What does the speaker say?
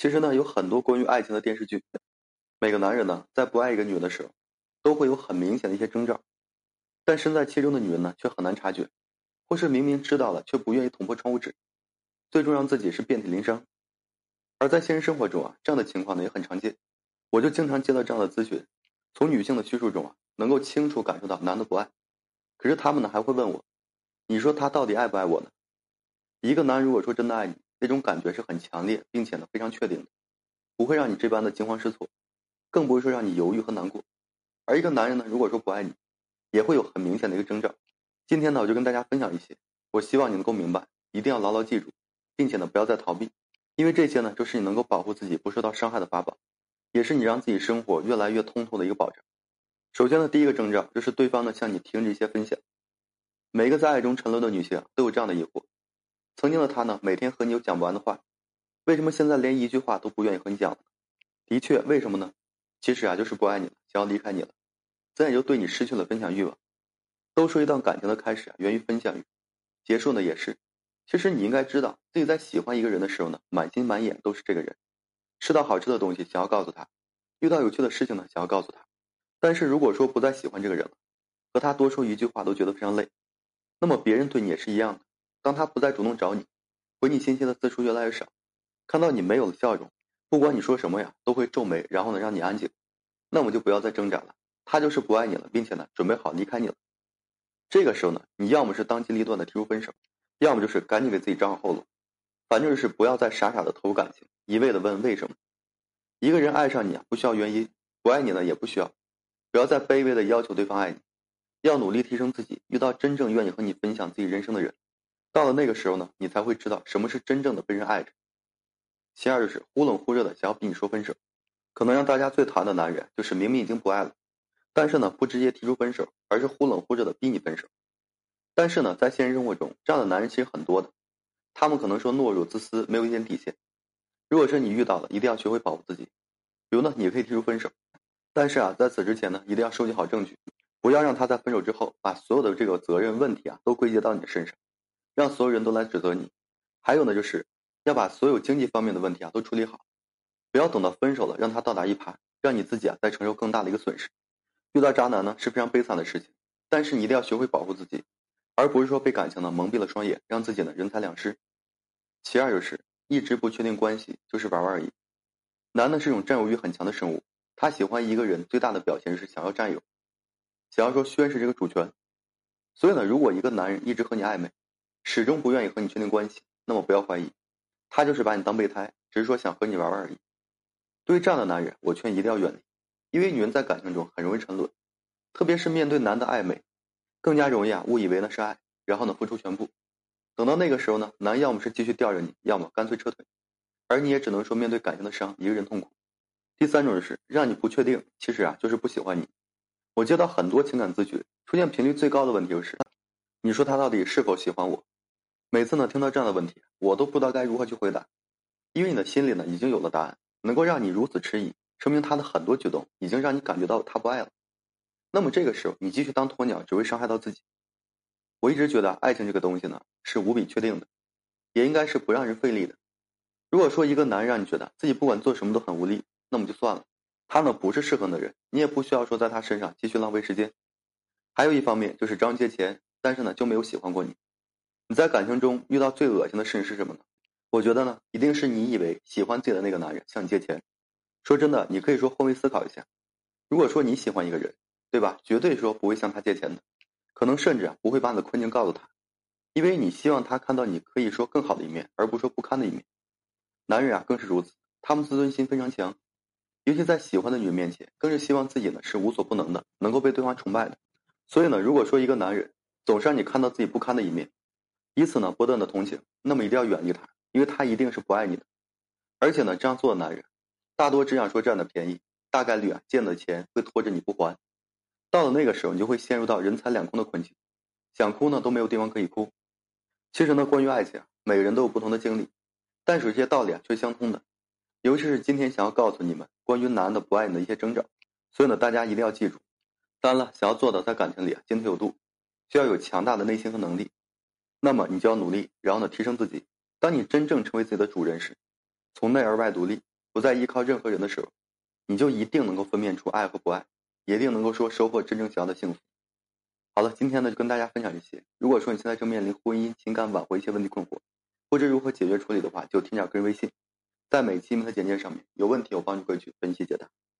其实呢，有很多关于爱情的电视剧，每个男人呢，在不爱一个女人的时候，都会有很明显的一些征兆，但身在其中的女人呢，却很难察觉，或是明明知道了，却不愿意捅破窗户纸，最终让自己是遍体鳞伤。而在现实生活中啊，这样的情况呢也很常见，我就经常接到这样的咨询，从女性的叙述中啊，能够清楚感受到男的不爱，可是他们呢还会问我，你说他到底爱不爱我呢？一个男人如果说真的爱你，那种感觉是很强烈，并且呢非常确定的，不会让你这般的惊慌失措，更不会说让你犹豫和难过。而一个男人呢，如果说不爱你，也会有很明显的一个征兆。今天呢，我就跟大家分享一些，我希望你能够明白，一定要牢牢记住，并且呢不要再逃避，因为这些呢就是你能够保护自己不受到伤害的法宝，也是你让自己生活越来越通透的一个保障。首先呢，第一个征兆就是对方呢向你停止一些分享。每个在爱中沉沦的女性都有这样的疑惑。曾经的他呢，每天和你有讲不完的话，为什么现在连一句话都不愿意和你讲了？的确，为什么呢？其实啊，就是不爱你了，想要离开你了，再也就对你失去了分享欲望。都说一段感情的开始啊，源于分享欲，结束呢也是。其实你应该知道自己在喜欢一个人的时候呢，满心满眼都是这个人，吃到好吃的东西想要告诉他，遇到有趣的事情呢想要告诉他。但是如果说不再喜欢这个人了，和他多说一句话都觉得非常累，那么别人对你也是一样的。当他不再主动找你，回你信息的次数越来越少，看到你没有了笑容，不管你说什么呀，都会皱眉，然后呢让你安静，那么就不要再挣扎了。他就是不爱你了，并且呢准备好离开你了。这个时候呢，你要么是当机立断的提出分手，要么就是赶紧给自己找好后路。反正就是不要再傻傻的投入感情，一味的问为什么。一个人爱上你啊，不需要原因；不爱你呢，也不需要。不要再卑微的要求对方爱你，要努力提升自己，遇到真正愿意和你分享自己人生的人。到了那个时候呢，你才会知道什么是真正的被人爱着。其二就是忽冷忽热的想要逼你说分手，可能让大家最讨厌的男人就是明明已经不爱了，但是呢不直接提出分手，而是忽冷忽热的逼你分手。但是呢，在现实生活中，这样的男人其实很多的，他们可能说懦弱自私，没有一点底线。如果是你遇到了，一定要学会保护自己。比如呢，你可以提出分手，但是啊，在此之前呢，一定要收集好证据，不要让他在分手之后把所有的这个责任问题啊都归结到你的身上。让所有人都来指责你，还有呢，就是要把所有经济方面的问题啊都处理好，不要等到分手了让他倒打一耙，让你自己啊再承受更大的一个损失。遇到渣男呢是非常悲惨的事情，但是你一定要学会保护自己，而不是说被感情呢蒙蔽了双眼，让自己呢人财两失。其二就是一直不确定关系，就是玩玩而已。男的是一种占有欲很强的生物，他喜欢一个人最大的表现是想要占有，想要说宣示这个主权。所以呢，如果一个男人一直和你暧昧，始终不愿意和你确定关系，那么不要怀疑，他就是把你当备胎，只是说想和你玩玩而已。对于这样的男人，我劝一定要远离，因为女人在感情中很容易沉沦，特别是面对男的暧昧，更加容易啊误以为那是爱，然后呢付出全部。等到那个时候呢，男要么是继续吊着你，要么干脆撤退，而你也只能说面对感情的伤，一个人痛苦。第三种就是让你不确定，其实啊就是不喜欢你。我接到很多情感咨询，出现频率最高的问题就是，你说他到底是否喜欢我？每次呢听到这样的问题，我都不知道该如何去回答，因为你的心里呢已经有了答案，能够让你如此迟疑，说明他的很多举动已经让你感觉到他不爱了。那么这个时候你继续当鸵鸟，只会伤害到自己。我一直觉得爱情这个东西呢是无比确定的，也应该是不让人费力的。如果说一个男人让你觉得自己不管做什么都很无力，那么就算了，他呢不是适合的人，你也不需要说在他身上继续浪费时间。还有一方面就是找你借钱，但是呢就没有喜欢过你。你在感情中遇到最恶心的事情是什么呢？我觉得呢，一定是你以为喜欢自己的那个男人向你借钱。说真的，你可以说换位思考一下，如果说你喜欢一个人，对吧？绝对说不会向他借钱的，可能甚至啊不会把你的困境告诉他，因为你希望他看到你可以说更好的一面，而不是说不堪的一面。男人啊更是如此，他们自尊心非常强，尤其在喜欢的女人面前，更是希望自己呢是无所不能的，能够被对方崇拜的。所以呢，如果说一个男人总是让你看到自己不堪的一面，以此呢，不断的同情，那么一定要远离他，因为他一定是不爱你的。而且呢，这样做的男人，大多只想说占的便宜，大概率啊，借的钱会拖着你不还。到了那个时候，你就会陷入到人财两空的困境，想哭呢都没有地方可以哭。其实呢，关于爱情，每个人都有不同的经历，但是有些道理啊却相通的。尤其是今天想要告诉你们关于男的不爱你的一些征兆，所以呢，大家一定要记住。当然了，想要做到在感情里啊进退有度，需要有强大的内心和能力。那么你就要努力，然后呢提升自己。当你真正成为自己的主人时，从内而外独立，不再依靠任何人的时候，你就一定能够分辨出爱和不爱，一定能够说收获真正想要的幸福。好了，今天呢就跟大家分享这些。如果说你现在正面临婚姻、情感挽回一些问题困惑，不知如何解决处理的话，就添加个人微信，在每期名的简介上面，有问题我帮你过去分析解答。